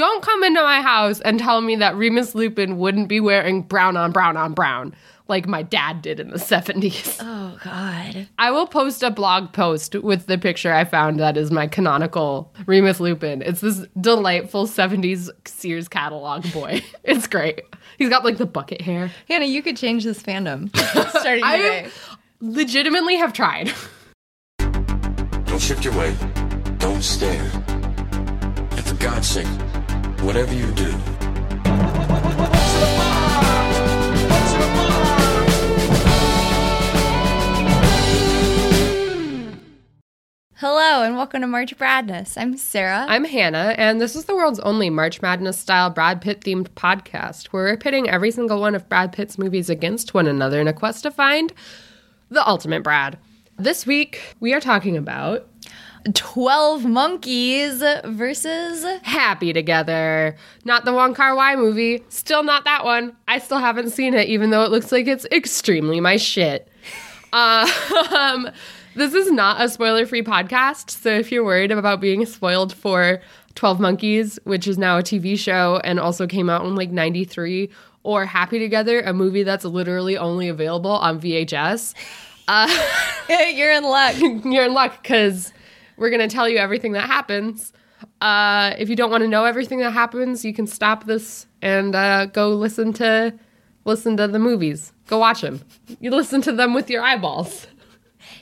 don't come into my house and tell me that Remus Lupin wouldn't be wearing brown on brown on brown like my dad did in the 70s. Oh God. I will post a blog post with the picture I found that is my canonical Remus Lupin. It's this delightful 70s Sears catalog boy. It's great. He's got like the bucket hair. Hannah, you could change this fandom starting I legitimately have tried. Don't shift your weight. Don't stare. And for God's sake, whatever you do, Hello and welcome to March Bradness. I'm Sarah. I'm Hannah, and this is the world's only March Madness style Brad Pitt themed podcast where we're pitting every single one of Brad Pitt's movies against one another in a quest to find the ultimate Brad. This week, we are talking about 12 Monkeys versus Happy Together. Not the Wong Kar Wai movie. Still not that one. I still haven't seen it, even though it looks like it's extremely my shit. Uh, um, this is not a spoiler free podcast. So if you're worried about being spoiled for 12 Monkeys, which is now a TV show and also came out in like 93, or Happy Together, a movie that's literally only available on VHS, You're in luck. you're in luck because we're going to tell you everything that happens. Uh, if you don't want to know everything that happens, you can stop this and uh, go listen to listen to the movies. Go watch them. You listen to them with your eyeballs.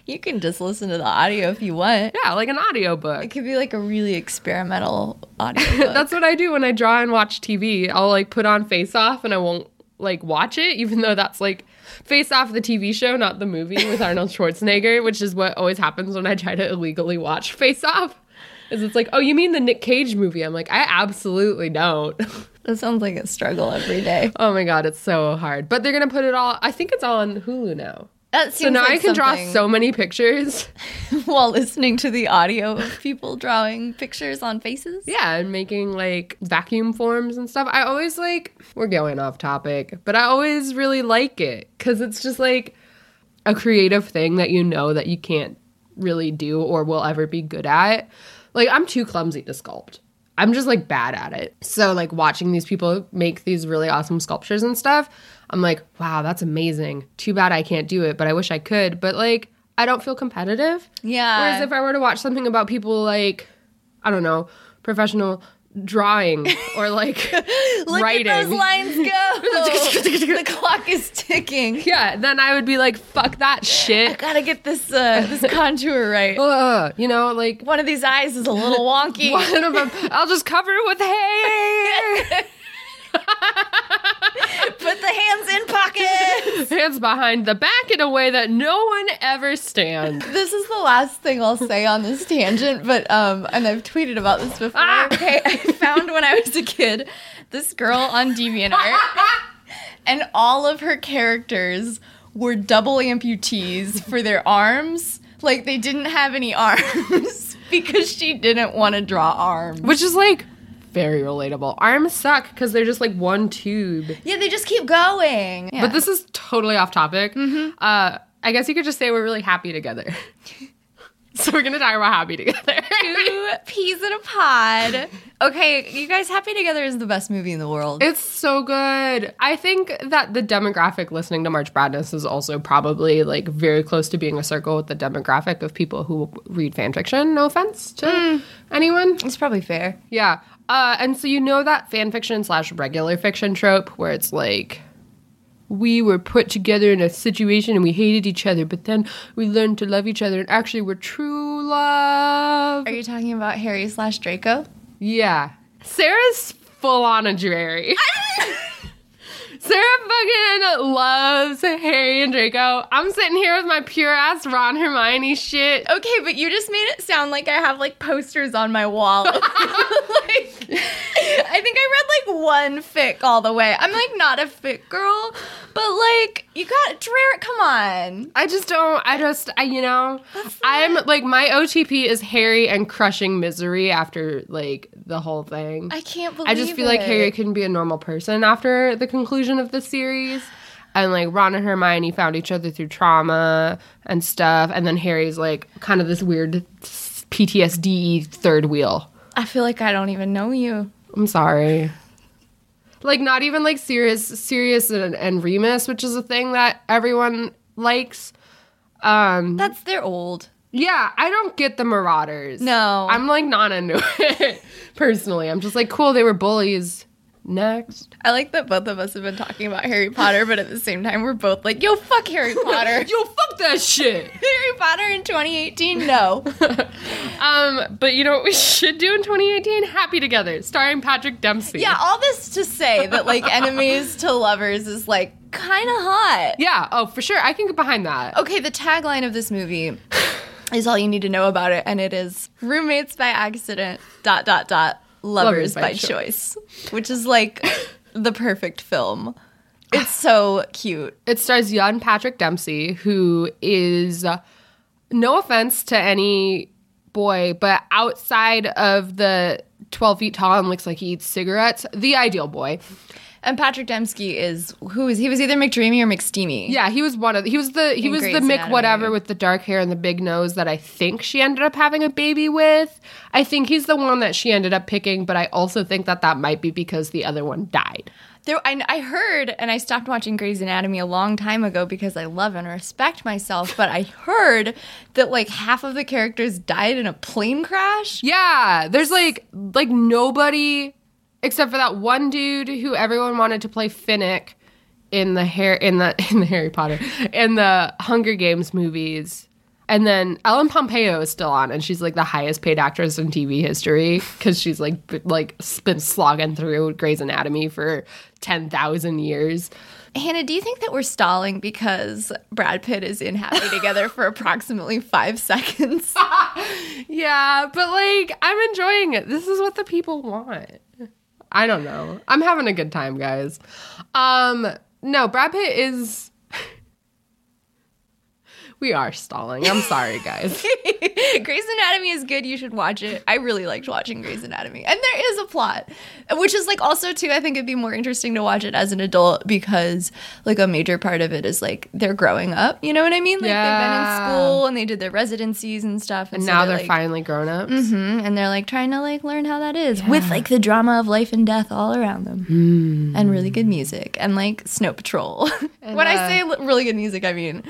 You can just listen to the audio if you want. Yeah, like an audiobook. It could be like a really experimental audio. That's what I do when I draw and watch TV. I'll like put on Face Off and I won't like watch it, even though that's like Face Off, the TV show, not the movie with Arnold Schwarzenegger, which is what always happens when I try to illegally watch Face Off. Is it's like, oh, you mean the Nick Cage movie? I'm like, I absolutely don't. that sounds like a struggle every day. oh my god, it's so hard. But they're gonna put it all. I think it's all on Hulu now. That So now like I can draw so many pictures. while listening to the audio of people drawing pictures on faces. Yeah, and making like vacuum forms and stuff. I always like, we're going off topic, but I always really like it because it's just like a creative thing that you know that you can't really do or will ever be good at. Like, I'm too clumsy to sculpt. I'm just like bad at it. So, like, watching these people make these really awesome sculptures and stuff, I'm like, wow, that's amazing. Too bad I can't do it, but I wish I could. But, like, I don't feel competitive. Yeah. Whereas if I were to watch something about people like, I don't know, professional drawing or like Look writing. at those lines go. the clock is ticking. Yeah, then I would be like, fuck that shit." I gotta get this uh, this contour right. Ugh, you know, like One of these eyes is a little wonky. one of them, I'll just cover it with hair. Put the hands in pockets. Hands behind the back in a way that no one ever stands. This is the last thing I'll say on this tangent, but um, and I've tweeted about this before. Ah! Okay, I found when I was a kid this girl on DeviantArt, and all of her characters were double amputees for their arms. Like they didn't have any arms because she didn't want to draw arms. Which is like very relatable. Arms suck because they're just like one tube. Yeah, they just keep going. But this is totally off topic. Uh, I guess you could just say we're really happy together. so we're gonna talk about happy together. two peas in a pod. Okay, you guys, Happy Together is the best movie in the world. it's so good. I think that the demographic listening to March Madness is also probably like very close to being a circle with the demographic of people who read fan fiction. No offense to anyone. It's probably fair. Yeah. Uh, and so you know that fan fiction slash regular fiction trope where it's like we were put together in a situation and we hated each other, but then we learned to love each other and actually we're true love. Are you talking about Harry slash Draco? Yeah. Sarah's full on a Jerry. Sarah fucking loves Harry and Draco. I'm sitting here with my pure ass Ron Hermione shit. Okay, but you just made it sound like I have like posters on my wall. like, I think I read like one fic all the way. I'm like not a fic girl, but like you got Drarry. Come on. I just don't. I just. I you know. I'm like my OTP is Harry and crushing misery after like the whole thing. I can't believe. I just feel like. Harry couldn't be a normal person after the conclusion of the series. And like Ron and Hermione found each other through trauma and stuff. And then Harry's like kind of this weird PTSD third wheel. I feel like I don't even know you. I'm sorry. Like not even like Sirius, Sirius and, and Remus, which is a thing that everyone likes. Um, That's they're old. yeah, I don't get the Marauders. No. I'm like not into it personally. I'm just like cool. They were bullies. Next, I like that both of us have been talking about Harry Potter, but at the same time, we're both like, yo, fuck Harry Potter. yo, fuck that shit. Harry Potter in 2018? No. Um, but you know what we should do in 2018? Happy Together, starring Patrick Dempsey. yeah, all this to say that, like, enemies to lovers is, like, kind of hot. Yeah. Oh, for sure. I can get behind that. Okay, the tagline of this movie is all you need to know about it, and it is roommates by accident, dot, dot, dot, lovers, by, choice, which is like the perfect film. It's so cute. It stars young Patrick Dempsey, who is, uh, no offense to any boy, but outside of the 12 feet tall and looks like he eats cigarettes, the ideal boy. And Patrick Dempsey is who is he was either McDreamy or McSteamy. Yeah, he was one of he was the he In was Grey's the Mick Anatomy. whatever with the dark hair and the big nose that I think she ended up having a baby with. I think he's the one that she ended up picking, but I also think that that might be because the other one died. There, I, I heard, and I stopped watching Grey's Anatomy a long time ago because I love and respect myself. But I heard that like half of the characters died in a plane crash. Yeah, there's like like nobody except for that one dude who everyone wanted to play Finnick in the hair in the in the Harry Potter in the Hunger Games movies. And then Ellen Pompeo is still on, and she's like the highest paid actress in TV history because she's like b- like been slogging through Grey's Anatomy for ten thousand years. Hannah, do you think that we're stalling because Brad Pitt is in Happy Together for approximately five seconds? Yeah, but like I'm enjoying it. This is what the people want. I don't know. I'm having a good time, guys. Um no, Brad Pitt is We are stalling. I'm sorry, guys. Grey's Anatomy is good. You should watch it. I really liked watching Grey's Anatomy. And there is a plot, which is like also, too, I think it'd be more interesting to watch it as an adult because like a major part of it is like they're growing up. You know what I mean? Like they've been in school and they did their residencies and stuff. And so now they're like, finally grown ups. Mhm, and they're like trying to like learn how that is with like the drama of life and death all around them Hmm. and really good music and like Snow Patrol. when uh, I say really good music, I mean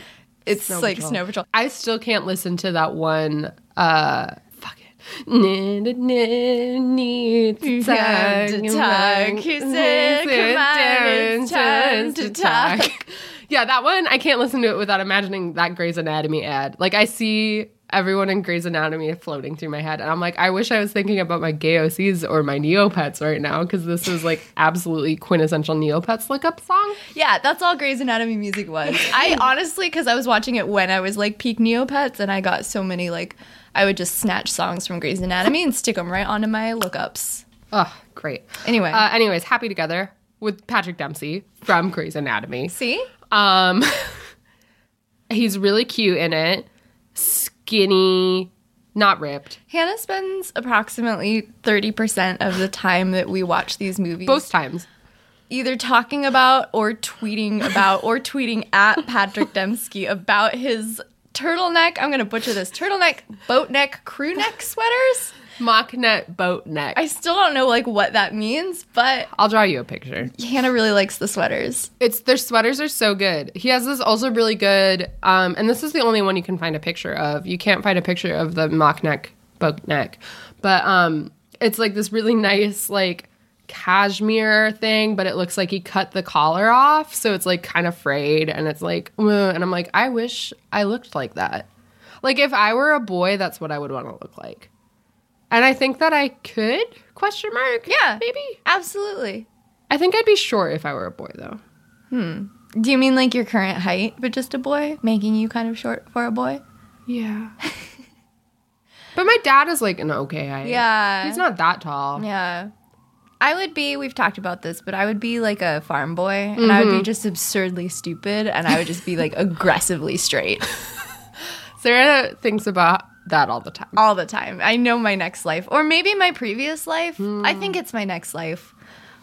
it's Snow like Patrol. Snow Patrol. I still can't listen to that one uh fuck it. Nah, nah, nah, Need to have to talk. He said, "Come on, it's time to talk." Yeah, that one I can't listen to it without imagining that Grey's Anatomy ad. Like I see everyone in Grey's Anatomy floating through my head, and I'm like, I wish I was thinking about my gay OCs or my Neopets right now because this is like absolutely quintessential Neopets lookup song. Yeah, that's all Grey's Anatomy music was. I honestly, because I was watching it when I was like peak Neopets, and I got so many like, I would just snatch songs from Grey's Anatomy and stick them right onto my lookups. Oh, great. Anyway, Uh, anyways, happy together with Patrick Dempsey from Grey's Anatomy. see, Um, he's really cute in it, skinny, not ripped. Hannah spends approximately thirty percent of the time that we watch these movies Both times. either talking about or tweeting about or tweeting at Patrick Dembski about his turtleneck. I'm gonna butcher this turtleneck, boat neck, crew neck sweaters. Mock net, boat neck. I still don't know like what that means, but I'll draw you a picture. Hannah really likes the sweaters. It's their sweaters are so good. He has this also really good, um, and this is the only one you can find a picture of. You can't find a picture of the mock neck, boat neck, but um, it's like this really nice like cashmere thing, but it looks like he cut the collar off, so it's like kind of frayed, and it's like, and I'm like, I wish I looked like that. Like if I were a boy, that's what I would want to look like. And I think that I could question mark. Yeah. maybe. Absolutely. I think I'd be short if I were a boy though. Hmm. Do you mean like your current height, but just a boy, making you kind of short for a boy? Yeah. but my dad is like an okay height. Yeah. He's not that tall. Yeah. I would be, we've talked about this, but I would be like a farm boy and I would be just absurdly stupid and I would just be like aggressively straight Sarah thinks about that all the time. all the time. I know my next life or maybe my previous life. I think it's my next life.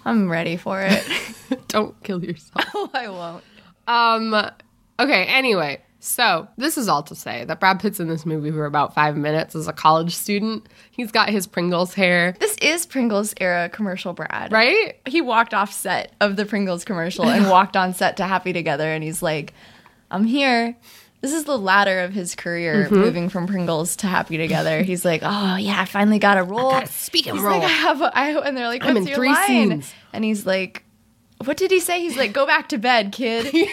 I'm ready for it. Don't kill yourself. oh, I won't. Um okay, anyway. So, this is all to say that Brad Pitt's in this movie for about five minutes as a college student. He's got his Pringles hair, This is Pringles era commercial, Brad. right? He walked off set of the Pringles commercial and walked on set to Happy Together, and he's like, "I'm here." This is the ladder of his career, mm-hmm. moving from Pringles to Happy Together. He's like, "Oh yeah, I finally got a role." got a speaking He's role. Like, I have, a, I, and they're like, I'm "What's in your three line?" scenes. And he's like, "What did he say?" He's like, "Go back to bed, kid."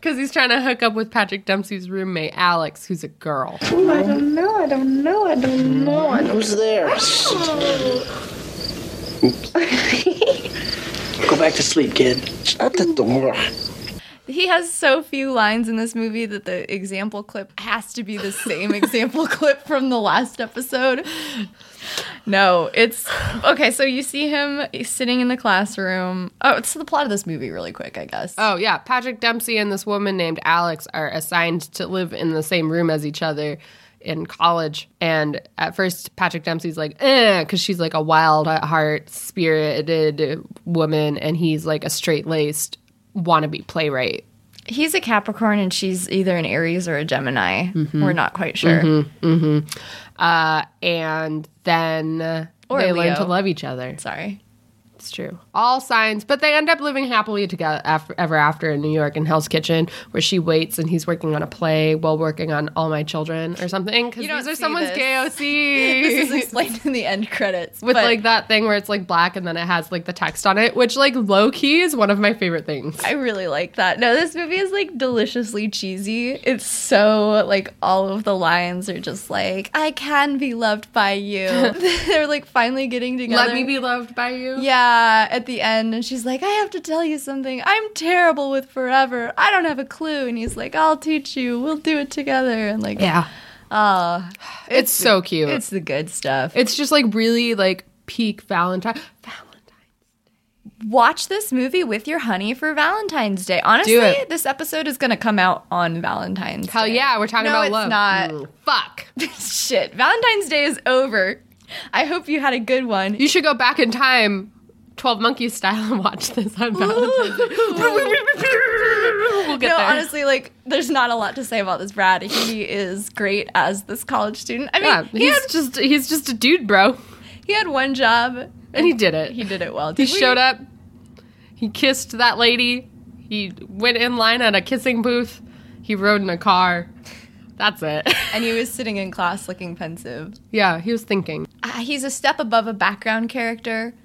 Because he's trying to hook up with Patrick Dempsey's roommate, Alex, who's a girl. I don't know. I don't know. I don't know. I don't Who's there? Go back to sleep, kid. Shut the door. He has so few lines in this movie that the example clip has to be the same example clip from the last episode. No, it's okay. So you see him sitting in the classroom. Oh, it's the plot of this movie, really quick, I guess. Oh, yeah. Patrick Dempsey and this woman named Alex are assigned to live in the same room as each other in college. And at first, Patrick Dempsey's like, eh, because she's like a wild at heart, spirited woman, and he's like a straight laced wannabe playwright. He's a Capricorn and she's either an Aries or a Gemini. Mm-hmm. We're not quite sure. Uh, and then Or they learn to love each other. Sorry. It's true. All signs, but they end up living happily together after, ever after in New York in Hell's Kitchen, where she waits and he's working on a play while working on All My Children or something. Because these are someone's this. KOC. This is explained in the end credits. With but like that thing where it's like black and then it has like the text on it, which like low key is one of my favorite things. I really like that. No, this movie is like deliciously cheesy. It's so like all of the lines are just like, I can be loved by you. They're like finally getting together. Let me be loved by you. Yeah, at the end, and she's like, I have to tell you something. I'm terrible with forever. I don't have a clue. And he's like, I'll teach you. We'll do it together. And like, Yeah. oh, It's, so cute. it's the good stuff. It's just like really like peak Valentine. Valentine. Watch this movie with your honey for Valentine's Day. Honestly, this episode is going to come out on Valentine's Hell Day. yeah, we're talking No, about it's love. not. Mm, fuck. Shit, Valentine's Day is over. I hope you had a good one. You should go back in time, 12 Monkeys style, and watch this on Valentine's Day. we'll get no, there. honestly, like, there's not a lot to say about this Brad. He is great as this college student. I mean, yeah, he, he's had, just he's just a dude, bro. he had one job, And he did it. he did it well. He we- showed up. He kissed that lady. He went in line at a kissing booth. He rode in a car. That's it. and he was sitting in class looking pensive. yeah, he was thinking, Uh, he's a step above a background character.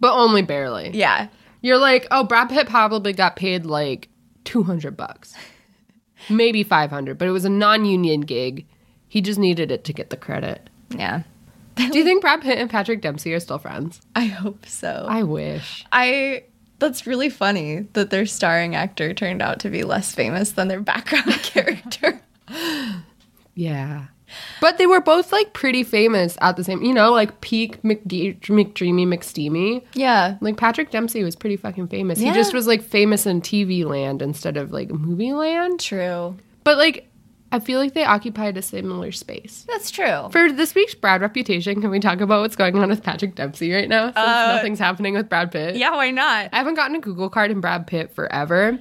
but only barely. Yeah. You're like, oh, Brad Pitt probably got paid like 200 bucks, maybe 500, but it was a non-union gig. He just needed it to get the credit. Yeah. Do you think Brad Pitt and Patrick Dempsey are still friends? I hope so. I wish. I that's really funny that their starring actor turned out to be less famous than their background character. Yeah. But they were both like pretty famous at the same, you know, like peak McD- McDreamy McSteamy. Yeah. Like Patrick Dempsey was pretty fucking famous. Yeah. He just was like famous in TV land instead of like movie land. True. But like, I feel like they occupied a similar space. That's true. For this week's Brad reputation, can we talk about what's going on with Patrick Dempsey right now? Since Uh, nothing's happening with Brad Pitt. yeah, why not? I haven't gotten a Google card in Brad Pitt forever.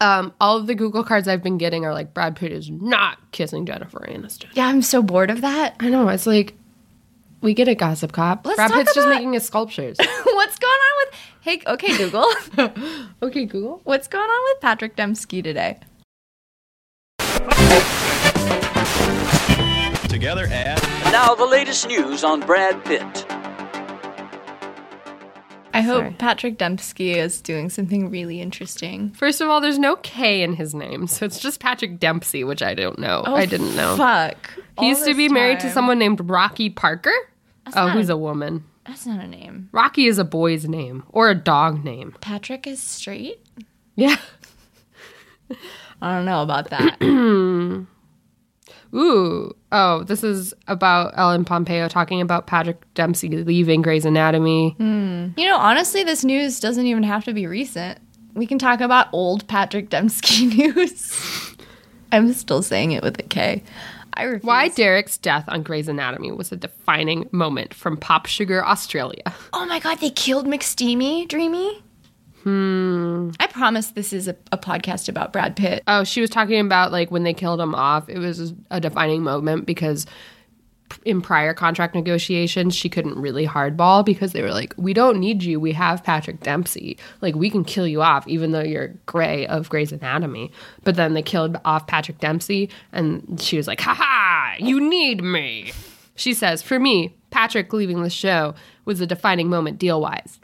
Um, all of the Google cards I've been getting are like Brad Pitt is not kissing Jennifer Aniston. Yeah, I'm so bored of that. I know. It's like we get a Gossip Cop. Let's Brad talk Pitt's just making his sculptures. What's going on with Hey, okay, Google. okay, Google. What's going on with Patrick Dembski today? Together at Now the latest news on Brad Pitt. I hope Sorry. Patrick Dembski is doing something really interesting. First of all, there's no K in his name, so it's just Patrick Dempsey, which I don't know. Oh, I didn't know. Oh, Fuck. He used to be married to someone named Rocky Parker. oh, who's a- a woman. That's not a name. Rocky is a boy's name or a dog name. Patrick is straight? Yeah. I don't know about that. Ooh. Oh, this is about Ellen Pompeo talking about Patrick Dempsey leaving Grey's Anatomy. Hmm. you know, honestly, this news doesn't even have to be recent. We can talk about old Patrick Dempsey news. I'm still saying it with a K. I refuse. Why Derek's death on Grey's Anatomy was a defining moment from Pop Sugar Australia. Oh my god, they killed McSteamy, Dreamy? Hmm. I promise this is a, a podcast about Brad Pitt. Oh, she was talking about like when they killed him off. It was a defining moment because in prior contract negotiations, she couldn't really hardball because they were like, "We don't need you. We have Patrick Dempsey. Like we can kill you off, even though you're Gray of Grey's Anatomy." But then they killed off Patrick Dempsey, and she was like, "Ha ha! You need me." She says, "For me, Patrick leaving the show was a defining moment deal wise."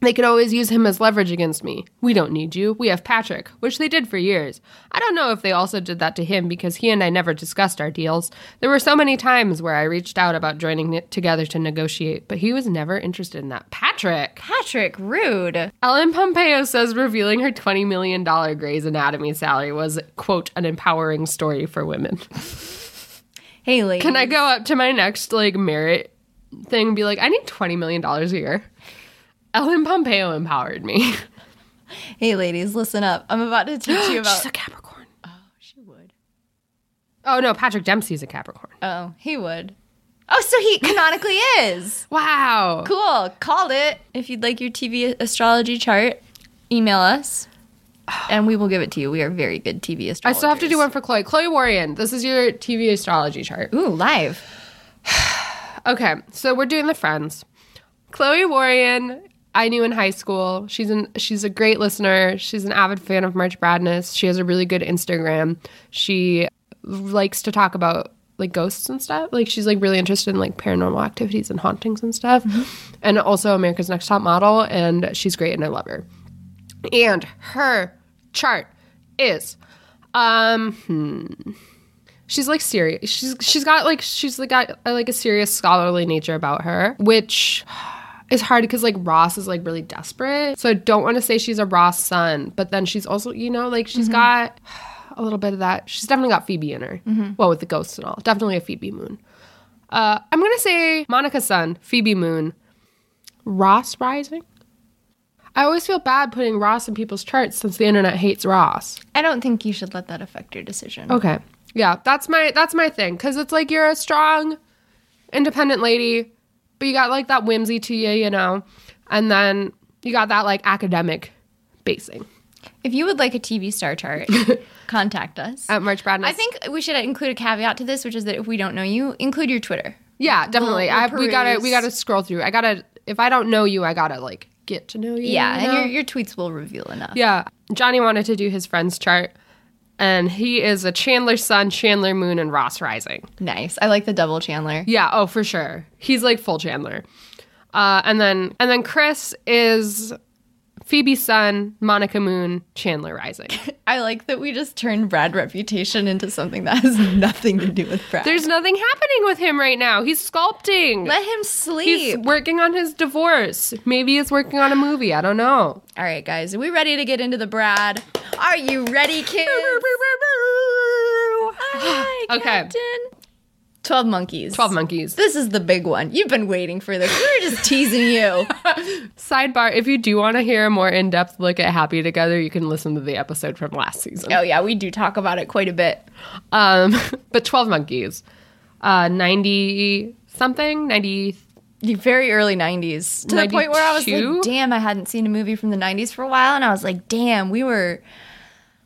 They could always use him as leverage against me. We don't need you. We have Patrick, which they did for years. I don't know if they also did that to him because he and I never discussed our deals. There were so many times where I reached out about joining together to negotiate, but he was never interested in that. Patrick! Patrick, rude. Ellen Pompeo says revealing her $20 million Grey's Anatomy salary was, quote, an empowering story for women. Hey, ladies. Can I go up to my next, like, merit thing and be like, I need $20 million a year? Ellen Pompeo empowered me. Hey, ladies, listen up. I'm about to teach you about. She's a Capricorn. Oh, she would. Oh no, Patrick Dempsey's a Capricorn. Oh, he would. Oh, so he canonically is. Wow. Cool. Called it. If you'd like your TV astrology chart, email us and we will give it to you. We are very good TV astrologers. I still have to do one for Chloe. Chloe Warrior, this is your TV astrology chart. Ooh, live. Okay, so we're doing the friends. Chloe Warrior, I knew in high school. She's an she's a great listener. She's an avid fan of March Madness. She has a really good Instagram. She likes to talk about like ghosts and stuff. Like she's like really interested in like paranormal activities and hauntings and stuff. And also America's Next Top Model and she's great and I love her. And her chart is um hmm, she's like serious she's she's got like she's like got like a serious scholarly nature about her which is hard because like ross is like really desperate. So i don't want to say she's a ross sun but then she's also you know like she's got a little bit of that. She's definitely got phoebe in her. Well with the ghosts and all. Definitely a phoebe moon. Uh i'm gonna say Monica's sun, phoebe moon. Ross rising? I always feel bad putting Ross in people's charts since the internet hates Ross. I don't think you should let that affect your decision. Okay. Yeah, that's my that's my thing cuz it's like you're a strong independent lady, but you got like that whimsy to you, you know. And then you got that like academic basing. If you would like a TV star chart, contact us. At March Madness. I think we should include a caveat to this, which is that if we don't know you, include your Twitter. Yeah, definitely. we'll I we got to we got to scroll through. I got to if I don't know you, I got to like get to know you. Yeah, you and your, your tweets will reveal enough. Yeah. Johnny wanted to do his friends chart and he is a Chandler Sun, Chandler Moon and Ross Rising. Nice. I like the double Chandler. Yeah, oh for sure. He's like full Chandler. Uh, and then and then Chris is Phoebe's sun, Monica Moon, Chandler Rising. I like that we just turned Brad reputation into something that has nothing to do with Brad. There's nothing happening with him right now. He's sculpting. Let him sleep. He's working on his divorce. Maybe he's working on a movie. I don't know. All right, guys, are we ready to get into the Brad? Are you ready, kids? Hi, Okay. Captain. Twelve monkeys. 12 monkeys. This is the big one. You've been waiting for this. We were just teasing you. Sidebar, if you do want to hear a more in-depth look at Happy Together, you can listen to the episode from last season. oh yeah, we do talk about it quite a bit. Um, but 12 monkeys. Uh 90 something, 90 The very early 90s. To the point where I was like, damn, I hadn't seen a movie from the 90s for a while. And I was like, damn, we were.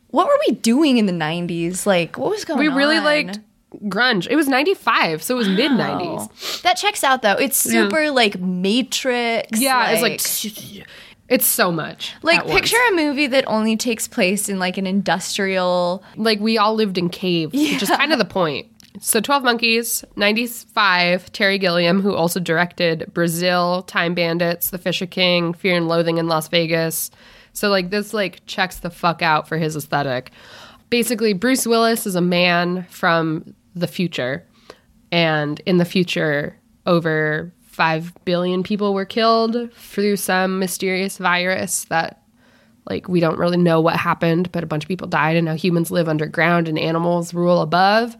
What were we doing in the 90s? Like, what was going on? we on? really liked grunge. It was 95, so it was mid 90s. Oh. That checks out though. It's super like Matrix. Yeah, it's like it's so much. like at once. picture a movie that only takes place in like an industrial. like we all lived in caves, which is kind of the point. So 12 Monkeys, 95, Terry Gilliam, who also directed Brazil, Time Bandits, The Fisher King, Fear and Loathing in Las Vegas. So like this like checks the fuck out for his aesthetic. Basically, Bruce Willis is a man from the future. And in the future, over 5 billion people were killed through some mysterious virus that like we don't really know what happened, but a bunch of people died, and now humans live underground and animals rule above.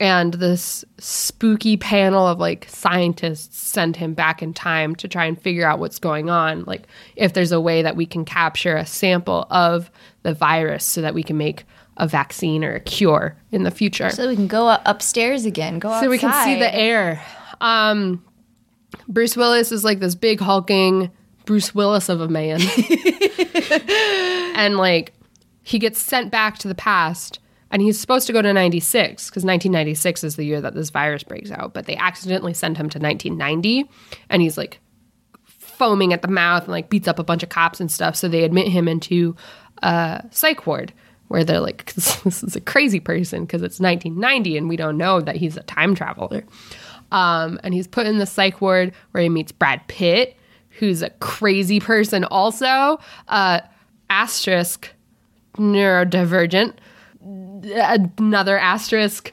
And this spooky panel of like scientists send him back in time to try and figure out what's going on. Like, if there's a way that we can capture a sample of the virus so that we can make a vaccine or a cure in the future So we can go upstairs again. Go outside. so we can see the air. Um, Bruce Willis is like this big hulking Bruce Willis of a man. and like he gets sent back to the past and he's supposed to go to 96 because 1996 is the year that this virus breaks out, but they accidentally send him to 1990 and he's like foaming at the mouth and like beats up a bunch of cops and stuff. So they admit him into a psych ward where they're like, this is a crazy person because it's 1990 and we don't know that he's a time traveler. Um, and he's put in the psych ward where he meets Brad Pitt, who's a crazy person also. Uh, asterisk, neurodivergent. Another asterisk,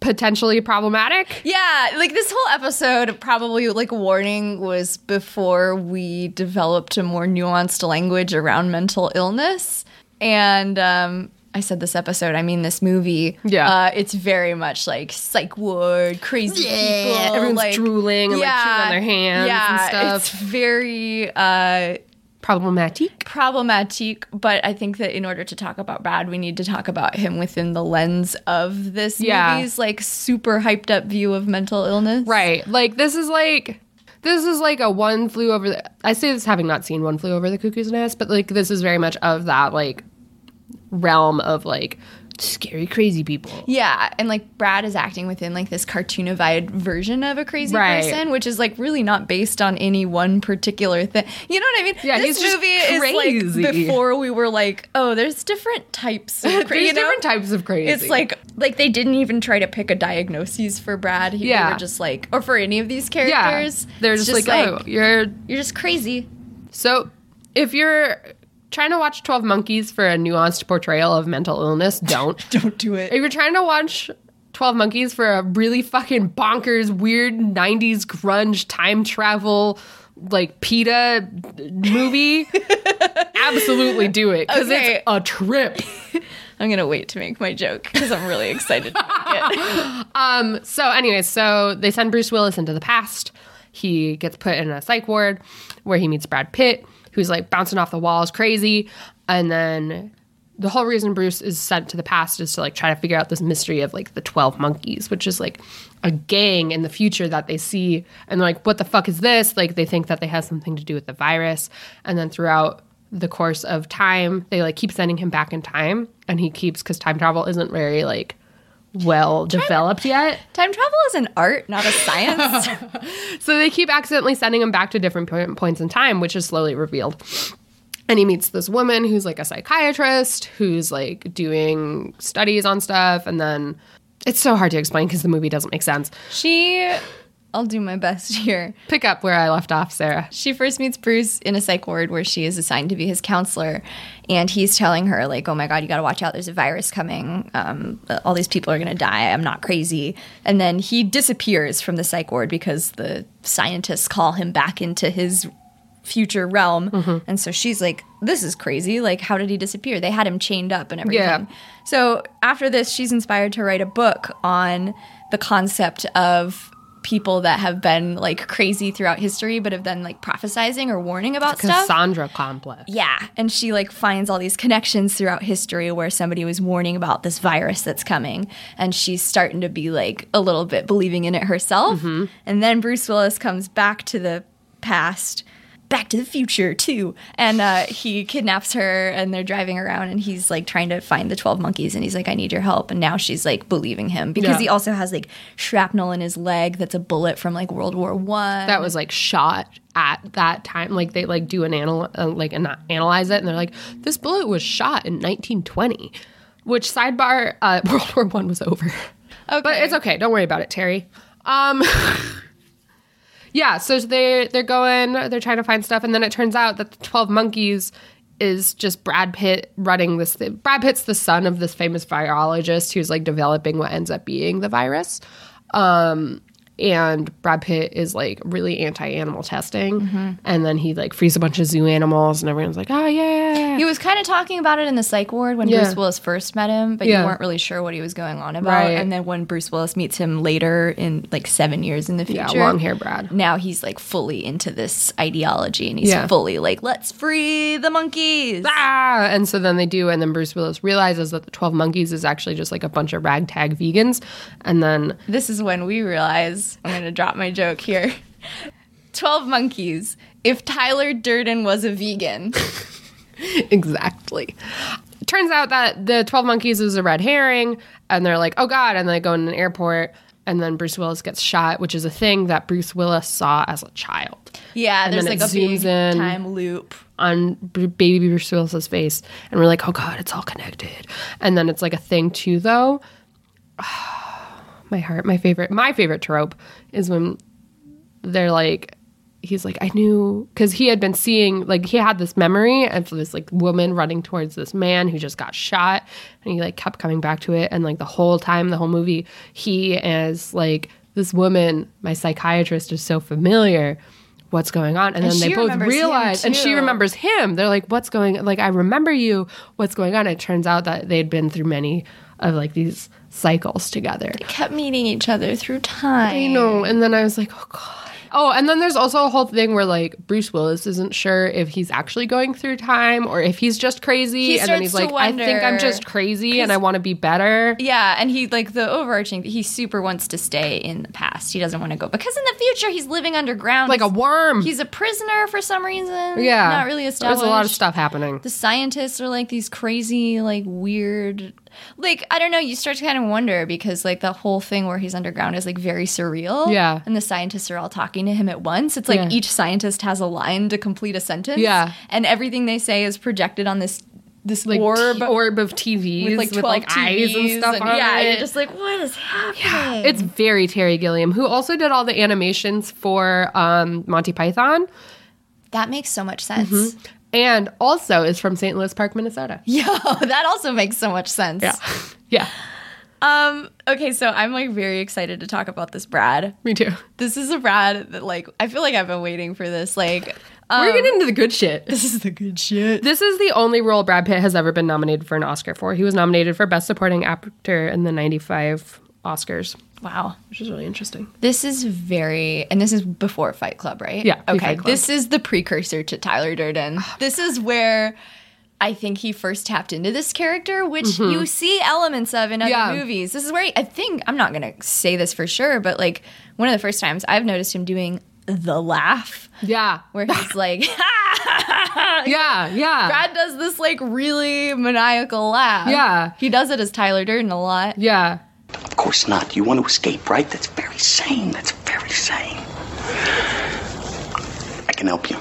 potentially problematic. Yeah, like this whole episode, probably like warning was before we developed a more nuanced language around mental illness. And um, I said this episode, I mean this movie. Yeah. uh, it's very much like psych ward, crazy people. everyone's like, drooling and, like, chewing on their hands and yeah, stuff. It's very uh, Problematic. problematic, but I think that in order to talk about Brad, we need to talk about him within the lens of this Yeah. movie's like super hyped up view of mental illness. Right. Like this is like this is like a one flew over the I say this having not seen one flew over the cuckoo's nest, but like this is very much of that like realm of like scary crazy people. Yeah, and like Brad is acting within like this cartoonified version of a crazy Right. person, which is like really not based on any one particular thing. You know what I mean? Yeah, this he's just movie is like before we were like, oh, there's different types of There's crazy. know? different types of crazy. It's like like they didn't even try to pick a diagnosis for Brad. He, Yeah. they were just like, or for any of these characters. yeah, they're It's just, like, oh, you're you're just crazy. so if you're trying to watch 12 monkeys for a nuanced portrayal of mental illness, don't. Don't do it. if you're trying to watch 12 Monkeys for a really fucking bonkers, weird 90s grunge time travel, like PETA movie, absolutely do it because Okay. it's a trip. I'm gonna wait to make my joke because I'm really excited to make it. Um, so, anyways, so they send Bruce Willis into the past. He gets put in a psych ward where he meets Brad Pitt, who's like bouncing off the walls crazy. And then the whole reason Bruce is sent to the past is to like try to figure out this mystery of like the 12 monkeys, which is like a gang in the future that they see. And they're like, what the fuck is this? Like, they think that they have something to do with the virus. And then throughout the course of time, they like keep sending him back in time. And he keeps, because time travel isn't very like well developed yet. Time travel is an art, not a science. So they keep accidentally sending him back to different po- points in time, which is slowly revealed. And he meets this woman who's like a psychiatrist who's like doing studies on stuff. And then it's so hard to explain because the movie doesn't make sense. she, I'll do my best here. Pick up where I left off, Sarah. She first meets Bruce in a psych ward where she is assigned to be his counselor, and he's telling her like, "Oh my God, you got to watch out! There's a virus coming. Um, all these people are gonna die. I'm not crazy." And then he disappears from the psych ward because the scientists call him back into his future realm, and so she's like, "This is crazy! Like, how did he disappear? They had him chained up and everything." Yeah. So after this, she's inspired to write a book on the concept of people that have been like crazy throughout history, but have been like prophesizing or warning about stuff. Cassandra complex. Yeah, and she like finds all these connections throughout history where somebody was warning about this virus that's coming, and she's starting to be like a little bit believing in it herself. Mm-hmm. And then Bruce Willis comes back to the past, back to the future too, and uh, he kidnaps her, and they're driving around, and he's like trying to find the twelve monkeys, and he's like, "I need your help," and now she's like believing him because Yeah. he also has like shrapnel in his leg that's a bullet from like World War One. That was like shot at that time. Like they like do an anal uh, like and analyze it, and they're like, this bullet was shot in 1920. Which sidebar, uh, World War One was over. okay. But it's okay. Don't worry about it, Terry. Um Yeah, so they they're going, they're trying to find stuff and then it turns out that the 12 monkeys is just Brad Pitt running this thing. Brad Pitt's the son of this famous virologist who's like developing what ends up being the virus. Um and Brad Pitt is like really anti-animal testing, Mm-hmm. and then he like frees a bunch of zoo animals, and everyone's like, "Oh yeah, He was kind of talking about it in the psych ward when Yeah. Bruce Willis first met him, but Yeah. you weren't really sure what he was going on about. Right. And then when Bruce Willis meets him later in like seven years in the future, yeah, long hair, Brad." now he's like fully into this ideology and he's Yeah. fully like, let's free the monkeys. ah! And so then they do, and then Bruce Willis realizes that the Twelve Monkeys is actually just like a bunch of ragtag vegans, and then This is when we realize I'm going to drop my joke here. 12 Monkeys if Tyler Durden was a vegan. exactly. Turns out that the 12 Monkeys is a red herring, and they're like, oh God. And they go in an airport, and then Bruce Willis gets shot, which is a thing that Bruce Willis saw as a child Yeah, And there's like a big zooms in. time loop. on baby Bruce Willis's face. And we're like, oh God, it's all connected. And then it's like a thing too, though. my heart, my favorite, my favorite trope is when they're like, he's like, I knew because he had been seeing like he had this memory of this like woman running towards this man who just got shot, and he like kept coming back to it, and like the whole time, the whole movie, he as like this woman, my psychiatrist is so familiar. What's going on? And, And then they both realize, and she remembers him. They're like, "What's going? Like, I remember you. What's going on?" It turns out that they'd been through many of like these cycles together. They kept meeting each other through time. I know. And then I was like, oh god. Oh, and then there's also a whole thing where like Bruce Willis isn't sure if he's actually going through time or if he's just crazy. He and then he's like, to I think I'm just crazy and I want to be better. Yeah, and he like the overarching. He super wants to stay in the past. He doesn't want to go because in the future he's living underground, Like a worm. He's a prisoner for some reason. yeah. not really established. There's a lot of stuff happening. The scientists are like these crazy, like weird, like I don't know. You start to kind of wonder because like the whole thing where he's underground is like very surreal. Yeah. and the scientists are all talking to him at once. It's like Yeah. each scientist has a line to complete a sentence. Yeah. and everything they say is projected on this this Like orb. t- orb of TVs with like 12 eyes and stuff on yeah, it. you're just like, what is happening? it's very Terry Gilliam, who also did all the animations for um, Monty Python that makes so much sense. Mm-hmm. And also is from St. Louis Park, Minnesota. Yo, that also makes so much sense. Yeah. Yeah. Um. Okay, so I'm like very excited to talk about this Brad. Me too. This is a Brad that like I feel like I've been waiting for this. Like, um, We're getting into the good shit. this is the good shit. This is the only role Brad Pitt has ever been nominated for an Oscar for. He was nominated for Best Supporting Actor in the 95 Oscars, Wow. which is really interesting. This is very, and this is before Fight Club, right? Yeah, Okay. This is the precursor to Tyler Durden. this is where I think he first tapped into this character, which you see elements of in other Mm-hmm. Yeah. movies. This is where he, I think I'm not gonna say this for sure, but like one of the first times I've noticed him doing the laugh, Yeah. where he's like, Yeah, yeah. Brad does this like really maniacal laugh. Yeah. he does it as Tyler Durden a lot. yeah. Of course not. You want to escape, right? That's very sane. That's very sane. I can help you.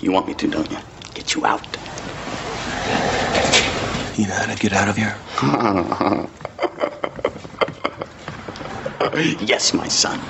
You want me to, don't you? Get you out. You know how to get out of here? Yes, my son.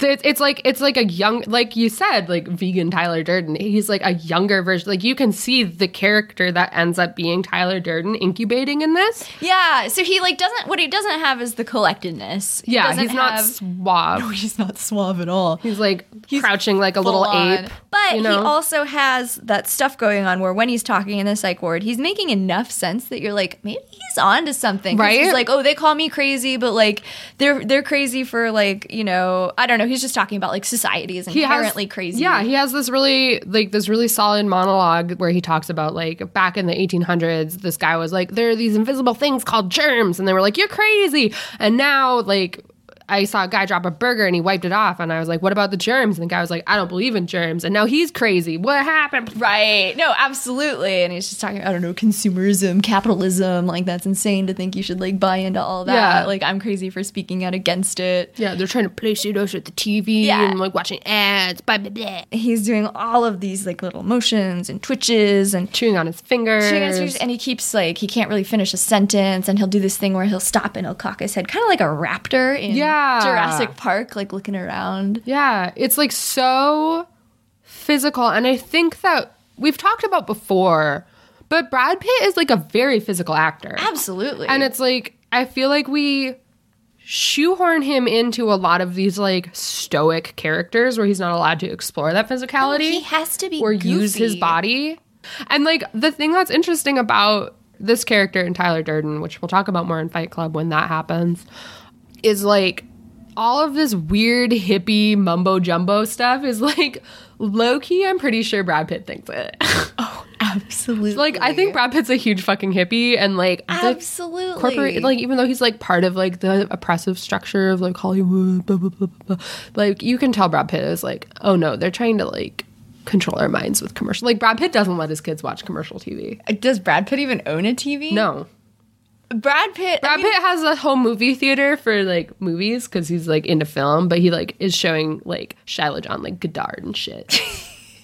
It's, it's like it's like a young like you said like vegan Tyler Durden. He's like a younger version. Like you can see the character that ends up being Tyler Durden incubating in this. Yeah, so he like doesn't. What he doesn't have is the collectedness. He Yeah, he's not have- suave. He's not suave at all. He's like crouching like a little on. ape. But you know? he also has that stuff going on where when he's talking in the psych ward, he's making enough sense that you're like, maybe he's on to something. Right? He's like, oh, they call me crazy, but like they're they're crazy for like, you know, I don't know. He's just talking about like society is he inherently has, crazy. Yeah, he has this really like this really solid monologue where he talks about like back in the 1800s, this guy was like, there are these invisible things called germs, and they were like, you're crazy, and now like. I saw a guy drop a burger and he wiped it off, and I was like, "What about the germs?" And the guy was like, "I don't believe in germs." And now he's crazy. What happened? Right. No, absolutely. And he's just talking, I don't know, consumerism, capitalism. Like, that's insane to think you should, like, buy into all that. Yeah. Like, I'm crazy for speaking out against it. Yeah, they're trying to place us at the TV Yeah. and like watching ads. Blah blah blah. He's doing all of these, like, little motions and twitches and Chewing on his fingers. chewing on his fingers, and he keeps like he can't really finish a sentence, and he'll do this thing where he'll stop and he'll cock his head, kind of like a raptor in Yeah. Jurassic Park, like looking around. Yeah, it's like so physical. And I think that we've talked about before, but Brad Pitt is like a very physical actor. Absolutely, And it's like, I feel like we shoehorn him into a lot of these like stoic characters where he's not allowed to explore that physicality oh, he has to be or use his body. And like the thing that's interesting about this character in Tyler Durden, which we'll talk about more in Fight Club when that happens, is like all of this weird hippie mumbo jumbo stuff is like low key. I'm pretty sure Brad Pitt thinks it. Oh, Absolutely. Like I think Brad Pitt's a huge fucking hippie and like absolutely corporate like even though he's like part of like the oppressive structure of like Hollywood, blah blah blah blah, blah like you can tell Brad Pitt is like, oh no, they're trying to like control our minds with commercial. Like Brad Pitt doesn't let his kids watch commercial TV. Does Brad Pitt even own a TV? No. Brad Pitt. I Brad mean, Pitt has a home movie theater for like movies because he's like into film, but he like is showing like Shia LaJohn like Godard and shit.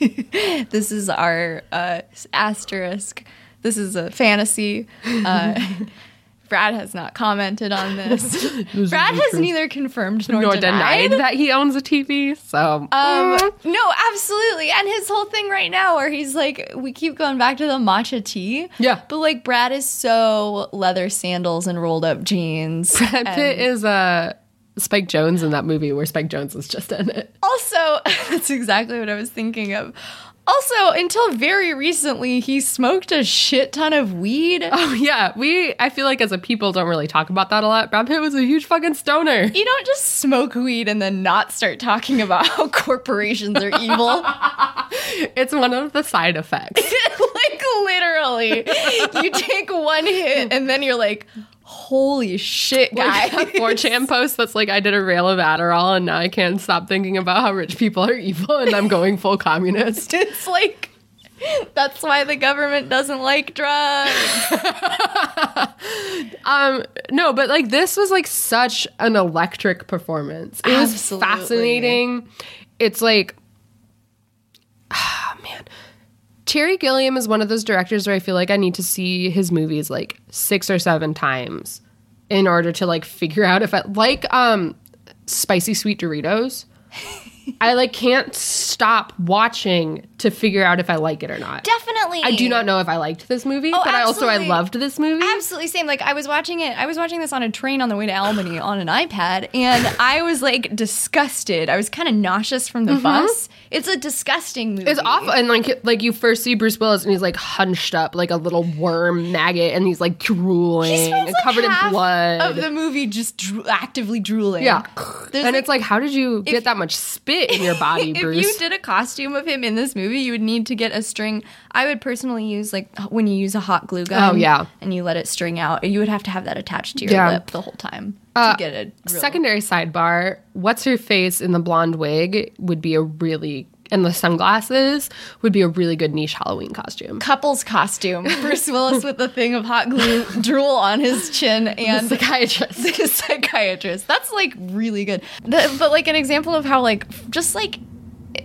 this is our uh, asterisk. This is a fantasy. Uh, Brad has not commented on this. Brad has neither confirmed nor, Nor denied. denied that he owns a TV. So Um, mm. no, absolutely. And his whole thing right now, where he's like, we keep going back to the matcha tea. Yeah. But like, Brad is so leather sandals and rolled up jeans. Brad Pitt is uh, Spike Jonze in that movie where Spike Jonze is just in it. Also, that's exactly what I was thinking of. Also, until very recently, he smoked a shit ton of weed. Oh yeah, we I feel like as a people don't really talk about that a lot. Brad Pitt was a huge fucking stoner. You don't just smoke weed and then not start talking about how corporations are evil. It's one of the side effects. like literally, you take one hit and then you're like, "Holy shit, guy!" Like a 4chan post that's like I did a rail of Adderall and now I can't stop thinking about how rich people are evil and I'm going full communist. it's like that's why the government doesn't like drugs. Um no, but like this was like such an electric performance. It was Absolutely. fascinating. It's like. Terry Gilliam is one of those directors where I feel like I need to see his movies like six or seven times in order to like figure out if I like um spicy sweet Doritos. I like can't stop watching to figure out if I like it or not. Definitely, I do not know if I liked this movie, Oh, but I also I loved this movie. Absolutely same. Like I was watching it. I was watching this on a train on the way to Albany on an iPad, and I was like disgusted. I was kind of nauseous from the mm-hmm. bus. It's a disgusting movie. It's awful, and like like you first see Bruce Willis, and he's like hunched up like a little worm maggot, and he's like drooling He spends, like, covered in blood. of the movie just dro- actively drooling. yeah, There's, and like- it's like, how did you get that much spit in your body, if Bruce? you did a costume of him in this movie, you would need to get a string. I would personally use like when you use a hot glue gun. Oh, yeah. and you let it string out. You would have to have that attached to your Yeah. lip the whole time Uh, to get it. real- Secondary sidebar: What's her face in the blonde wig would be a really and the sunglasses would be a really good niche Halloween costume. couple's costume. Bruce Willis with the thing of hot glue drool on his chin and Psychiatrist. the psychiatrist. That's like really good. The- but like an example of how like just like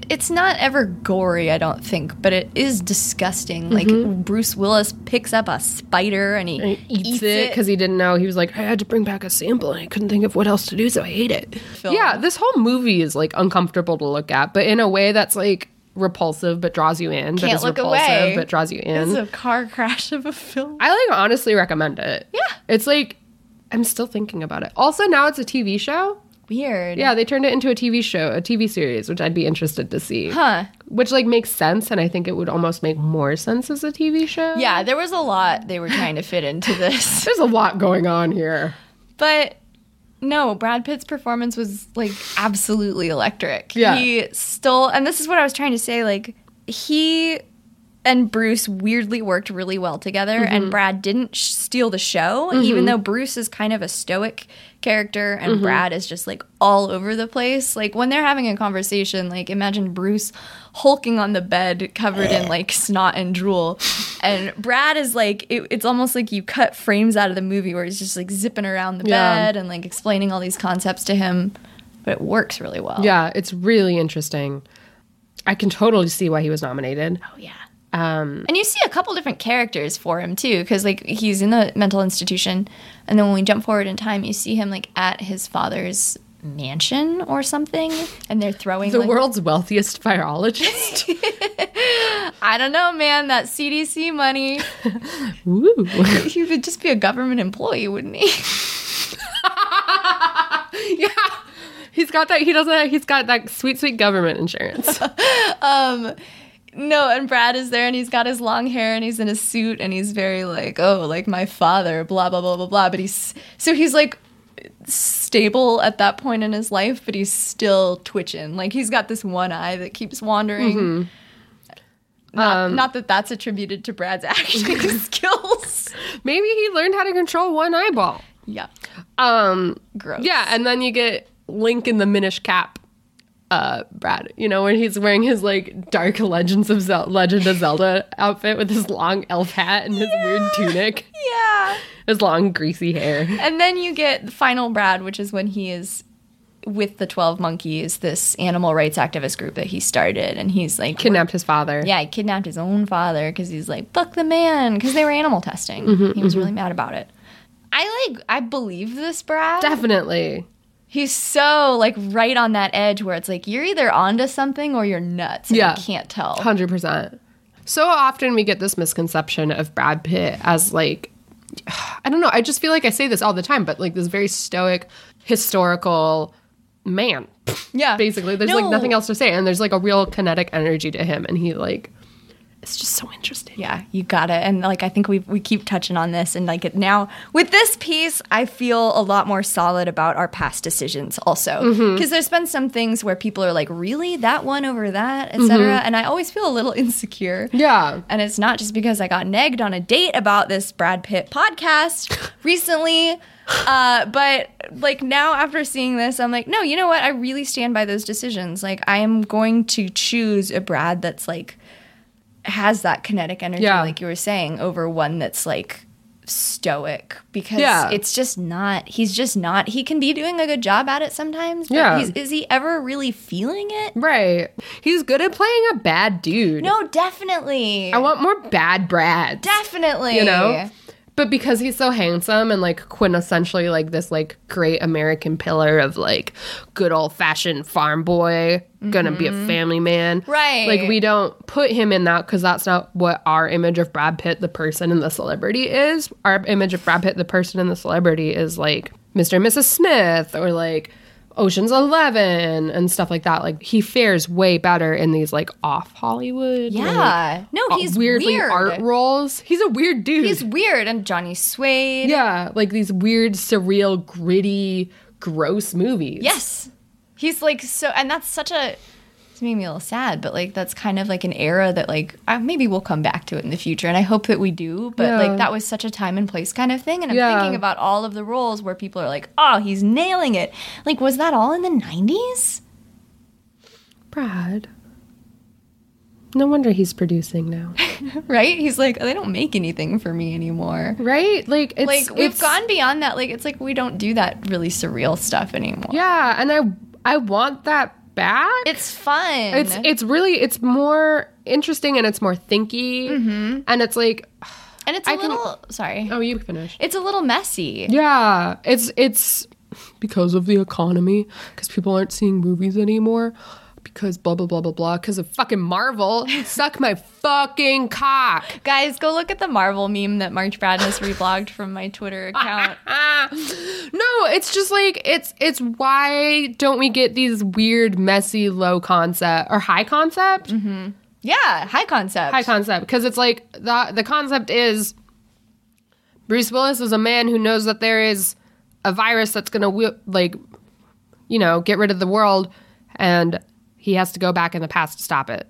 it's not ever gory, I don't think, but it is disgusting. Like Bruce Willis picks up a spider and he, Mm-hmm. He eats, it because he didn't know. He was like, I had to bring back a sample and I couldn't think of what else to do, so I ate it. Yeah, this whole movie is like uncomfortable to look at, but in a way that's like repulsive but draws you in. but Can't is look repulsive away. but draws you in. It's a car crash of a film. I like honestly recommend it. Yeah. It's like I'm still thinking about it. Also now it's a TV show. Weird. Yeah, they turned it into a TV show, a TV series, which I'd be interested to see. Huh. Which like makes sense and I think it would almost make more sense as a TV show. Yeah, there was a lot they were trying to fit into this. There's a lot going on here. But no, Brad Pitt's performance was like absolutely electric. Yeah. He stole, and this is what I was trying to say. Like, he and Bruce weirdly worked really well together, Mm-hmm. and Brad didn't sh- steal the show, even though Bruce is kind of a stoic character and Mm-hmm. Brad is just like all over the place. Like, when they're having a conversation, like, imagine Bruce hulking on the bed covered in like snot and drool. And Brad is like, it, it's almost like you cut frames out of the movie where he's just like zipping around the Yeah. bed and like explaining all these concepts to him. But it works really well. Yeah, it's really interesting. I can totally see why he was nominated. Oh, yeah. Um, And you see a couple different characters for him too, because like he's in the mental institution, and then when we jump forward in time, you see him like at his father's mansion or something, and they're throwing the like, world's wealthiest virologist. I don't know, man, that CDC money. Woo. he would just be a government employee, wouldn't he? yeah. He's got that. He doesn't. He's got that sweet, sweet government insurance. No, and Brad is there and he's got his long hair and he's in a suit and he's very like, oh, like my father, blah, blah, blah, blah, blah. But he's, so he's like stable at that point in his life, but he's still twitching. Like he's got this one eye that keeps wandering. Not, not that that's attributed to Brad's acting skills. Maybe he learned how to control one eyeball. Yeah. Um, Gross. yeah, and then you get Link in the Minish cap. Uh, Brad, you know when he's wearing his like dark Legends of Zel- Legend of Zelda outfit with his long elf hat and his weird tunic, Yeah. his long greasy hair. And then you get the final Brad, which is when he is with the 12 monkeys, this animal rights activist group that he started. And he's like, Kidnapped his father. Yeah, he kidnapped his own father because he's like, fuck the man, because they were animal testing. Mm-hmm, he was really mad about it. I like, I believe this, Brad. Definitely. He's so like right on that edge where it's like, you're either onto something or you're nuts. Yeah. I can't tell. 100%. So often we get this misconception of Brad Pitt as like, I don't know, I just feel like I say this all the time, but like this very stoic, historical man. Yeah. Basically, there's No. like nothing else to say. And there's like a real kinetic energy to him. And he like, it's just so interesting. Yeah, you got it. And like I think we we keep touching on this and like it now with this piece I feel a lot more solid about our past decisions also. Because there's been some things where people are like, "Really? That one over that?" etc. And I always feel a little insecure. Yeah. And it's not just because I got negged on a date about this Brad Pitt podcast recently. Uh, but like now after seeing this, I'm like, no, you know what? I really stand by those decisions. Like I am going to choose a Brad that's like has that kinetic energy, Yeah. like you were saying, over one that's like stoic because Yeah. it's just not he's just not he can be doing a good job at it sometimes Yeah. he's, is he ever really feeling it Right. He's good at playing a bad dude. no definitely I want more bad brad definitely you know but because he's so handsome and like quintessentially like this like great american pillar of like good old fashioned farm boy gonna be a family man Mm-hmm. Right. like we don't put him in that because that's not what our image of brad pitt the person and the celebrity is our image of brad pitt the person and the celebrity is like mr and mrs smith or like Ocean's Eleven and stuff like that. Like he fares way better in these like off Hollywood, like, yeah no uh, he's weirdly weird art roles. He's a weird dude. he's weird and johnny suede yeah, like these weird, surreal, gritty, gross movies. yes he's like so and that's such a it's made me a little sad but like that's kind of like an era that like maybe we'll come back to it in the future and i hope that we do but Yeah. like that was such a time and place kind of thing and i'm Yeah. thinking about all of the roles where people are like oh he's nailing it like was that all in the 90s Brad. No wonder he's producing now. right he's like they don't make anything for me anymore right? Like it's like we've it's- gone beyond that like it's like we don't do that really surreal stuff anymore Yeah, and I I want that back. it's fun. It's it's really it's more interesting and it's more thinky. Mm-hmm. And it's like and it's a I can- little sorry. Oh you finish. It's a little messy. Yeah it's it's because of the economy because people aren't seeing movies anymore because blah blah blah blah blah because of fucking marvel suck my fucking cock Guys, go look at the Marvel meme that March Bradness reblogged from my Twitter account. No, it's just like it's it's why don't we get these weird, messy, low concept or high concept? Mm-hmm. yeah, high concept. High concept because it's like the the concept is Bruce Willis is a man who knows that there is a virus that's gonna like you know get rid of the world, and he has to go back in the past to stop it.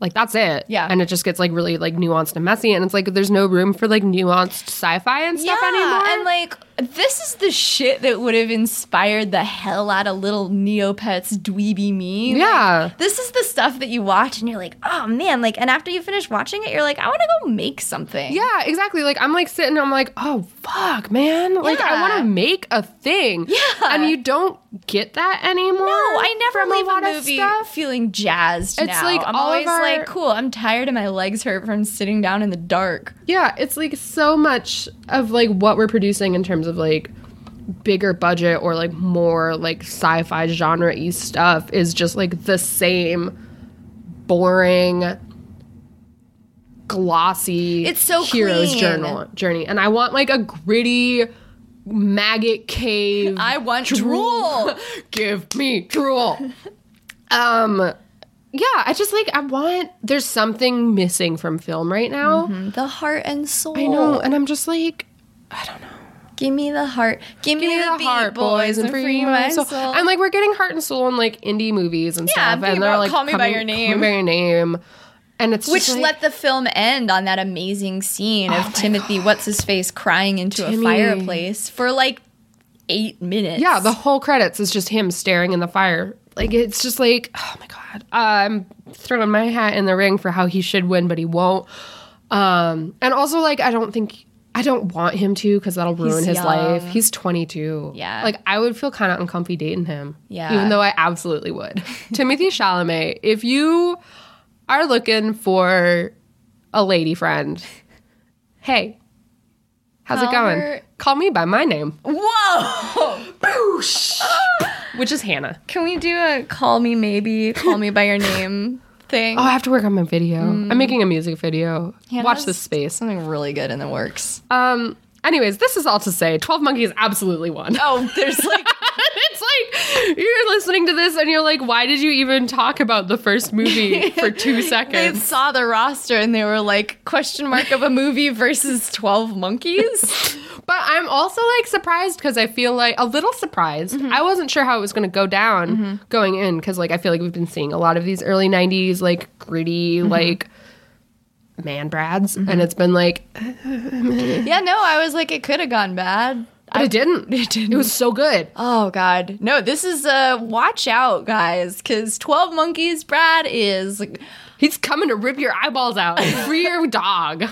Like that's it. Yeah. And it just gets like really like nuanced and messy and it's like there's no room for like nuanced sci-fi and stuff yeah, anymore. and like this is the shit that would have inspired the hell out of little Neopets dweeby me. Like, Yeah. this is the stuff that you watch and you're like, oh man, like, and after you finish watching it, you're like, I want to go make something. Yeah, exactly. Like I'm like sitting, I'm like, oh fuck, man. Like I want to make a thing. Yeah. and you don't get that anymore. No, I never leave a a of movie stuff. feeling jazzed. It's now. like I'm all of always our- like, cool. I'm tired and my legs hurt from sitting down in the dark. Yeah, it's like so much of like what we're producing in terms of like bigger budget or like more like sci-fi genre y stuff is just like the same boring glossy It's so hero's clean. journal journey and i want like a gritty maggot cave I want drool. give me drool um yeah i just like i want there's something missing from film right now mm-hmm. the heart and soul. i know and i'm just like i don't know Give me the heart. Give me, Give me the, the heart, boys, and free my soul. And like we're getting heart and soul in like indie movies and Yeah, stuff, and they're like Call Me by Your Name. Call Me by Your Name, and it's Which just like, let the film end on that amazing scene of oh Timothée, what's his face, crying into Timmy. a fireplace for like eight minutes. yeah, the whole credits is just him staring in the fire. Like it's just like, oh my god, I'm throwing my hat in the ring for how he should win, but he won't. Um, and also like I don't think I don't want him to because that'll ruin He's his young. life. He's 22. Yeah. like I would feel kind of uncomfy dating him. Yeah. even though I absolutely would. Timothée Chalamet, if you are looking for a lady friend, hey, how's it going? her- Call me by my name, Whoa! which is Hannah. Can we do a call me maybe, call me by your name thing? Oh, I have to work on my video. I'm making a music video. Watch Hannah's- this space. Something really good in the works. Um. Anyways, this is all to say, Twelve Monkeys absolutely won. Oh, there's like it's like you're listening to this and you're like, why did you even talk about the first movie for two seconds? they saw the roster and they were like question mark of a movie versus 12 monkeys. But I'm also like surprised because I feel like a little surprised. Mm-hmm. I wasn't sure how it was going to go down mm-hmm. going in because like I feel like we've been seeing a lot of these early '90s like gritty mm-hmm. like man brads, and it's been like, yeah, no, I was like it could have gone bad. but it didn't. It didn't. It was so good. Oh god. No, this is uh watch out guys cuz 12 monkeys Brad is like He's coming to rip your eyeballs out. Free your dog.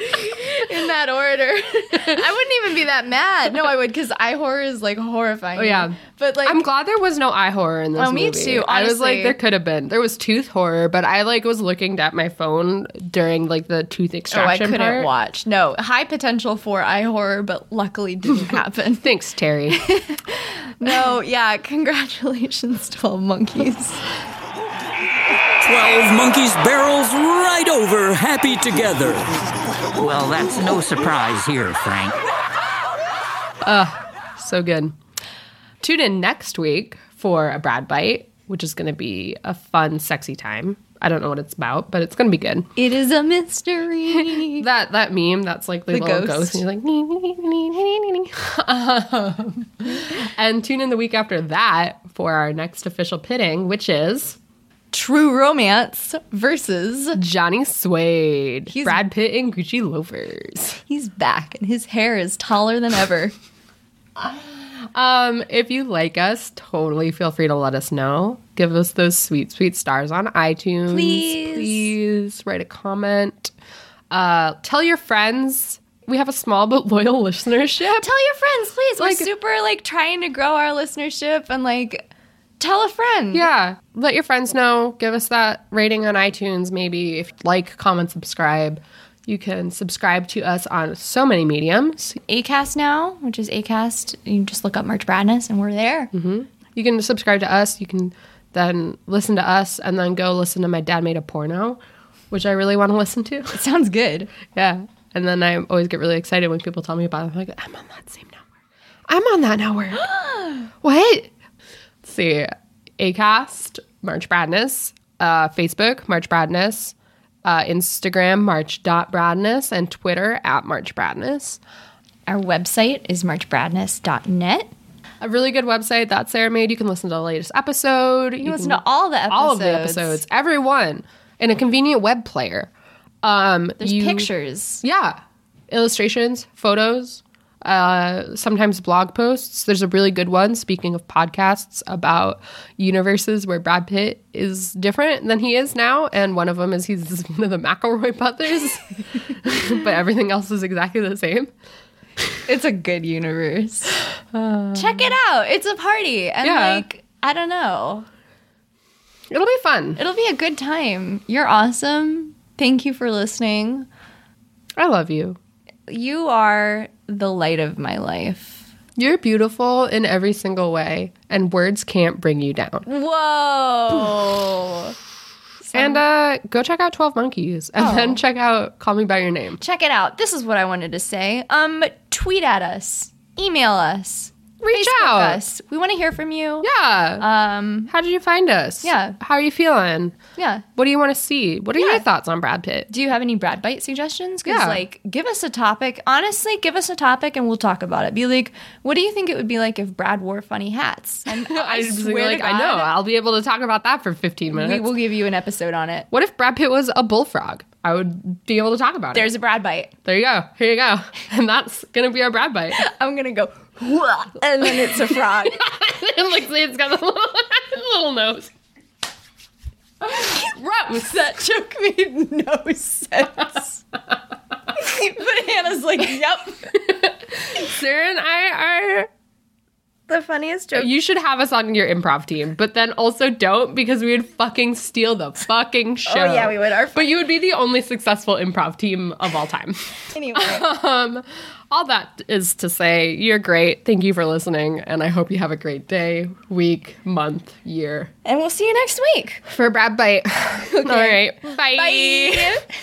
in that order. I wouldn't even be that mad. No, I would cuz eye horror is like horrifying. Oh, yeah. But like I'm glad there was no eye horror in this Oh, me movie. too, I was like, there could have been. There was tooth horror, but I like was looking at my phone during like the tooth extraction. Oh, I couldn't part. watch. No, high potential for eye horror, but luckily didn't happen. Thanks, Terry. no, yeah, congratulations, 12 monkeys. 12 monkeys barrels right over happy together. Well, that's no surprise here, Frank. so good. Tune in next week for a Brad Bite, which is going to be a fun, sexy time. I don't know what it's about, but it's going to be good. It is a mystery. That that meme, that's like the, The little ghost. ghost. And he's like, "Nee, nee, nee, nee, nee, nee." Um, and tune in the week after that for our next official pitting, which is True romance versus Johnny Suede, He's- Brad Pitt, and Gucci loafers. he's back and his hair is taller than ever. Um, if you like us, totally feel free to let us know. Give us those sweet, sweet stars on iTunes. Please. Please write a comment. Uh, tell your friends. We have a small but loyal listenership. Tell your friends, please. Like- We're super like trying to grow our listenership and like tell a friend. Yeah. Let your friends know. Give us that rating on iTunes, maybe. If you like, comment, subscribe. You can subscribe to us on so many mediums. Acast now, which is Acast. You just look up March Bradness and we're there. Mm-hmm. You can subscribe to us. You can then listen to us and then go listen to My Dad Made a Porno, which I really want to listen to. It sounds good. Yeah. And then I always get really excited when people tell me about it. I'm like, I'm on that same network. I'm on that network. what? See. Acast, March Bradness, uh, Facebook, March Bradness, uh, Instagram, March.Bradness, and Twitter at March Bradness. Our website is marchbradness.net. A really good website that Sarah made. You can listen to the latest episode. You, You can listen to all the episodes. all of the episodes, every one, in a convenient web player. Um, There's you- pictures. Yeah. Illustrations, photos, uh, sometimes blog posts. There's a really good one, speaking of podcasts, about universes where Brad Pitt is different than he is now. And one of them is he's one of the McElroy brothers, but everything else is exactly the same. It's a good universe. Check it out. It's a party. And Yeah. like, I don't know. It'll be fun. It'll be a good time. You're awesome. Thank you for listening. I love you. You are the light of my life. You're beautiful in every single way, and words can't bring you down. Whoa. And uh, go check out 12 Monkeys and then check out Call Me By Your Name. Check it out. This is what I wanted to say. Um, tweet at us, email us, Reach Facebook out. us. We want to hear from you. Yeah. Um, How did you find us? Yeah. How are you feeling? yeah. What do you want to see? What are Yeah. your thoughts on Brad Pitt? Do you have any Brad Bite suggestions? Because Yeah. like, give us a topic. Honestly, give us a topic and we'll talk about it. Be like, what do you think it would be like if Brad wore funny hats? And I, swear like to I know. I'll be able to talk about that for 15 minutes. we will give you an episode on it. what if Brad Pitt was a bullfrog? I would be able to talk about There's it. There's a Brad Bite. There you go. Here you go. And that's gonna be our Brad bite. I'm gonna go, and then it's a frog. and like it's got a little, little nose. Gross. that joke made no sense. but Hannah's like, yep. Sarah and I are. The funniest joke. You should have us on your improv team, but then also don't because we would fucking steal the fucking show. Oh yeah, we would. Our But you would be the only successful improv team of all time. anyway. Um, all that is to say, you're great. Thank you for listening, and I hope you have a great day, week, month, year. and we'll see you next week. For Brad Bite. All right. Bye. Bye.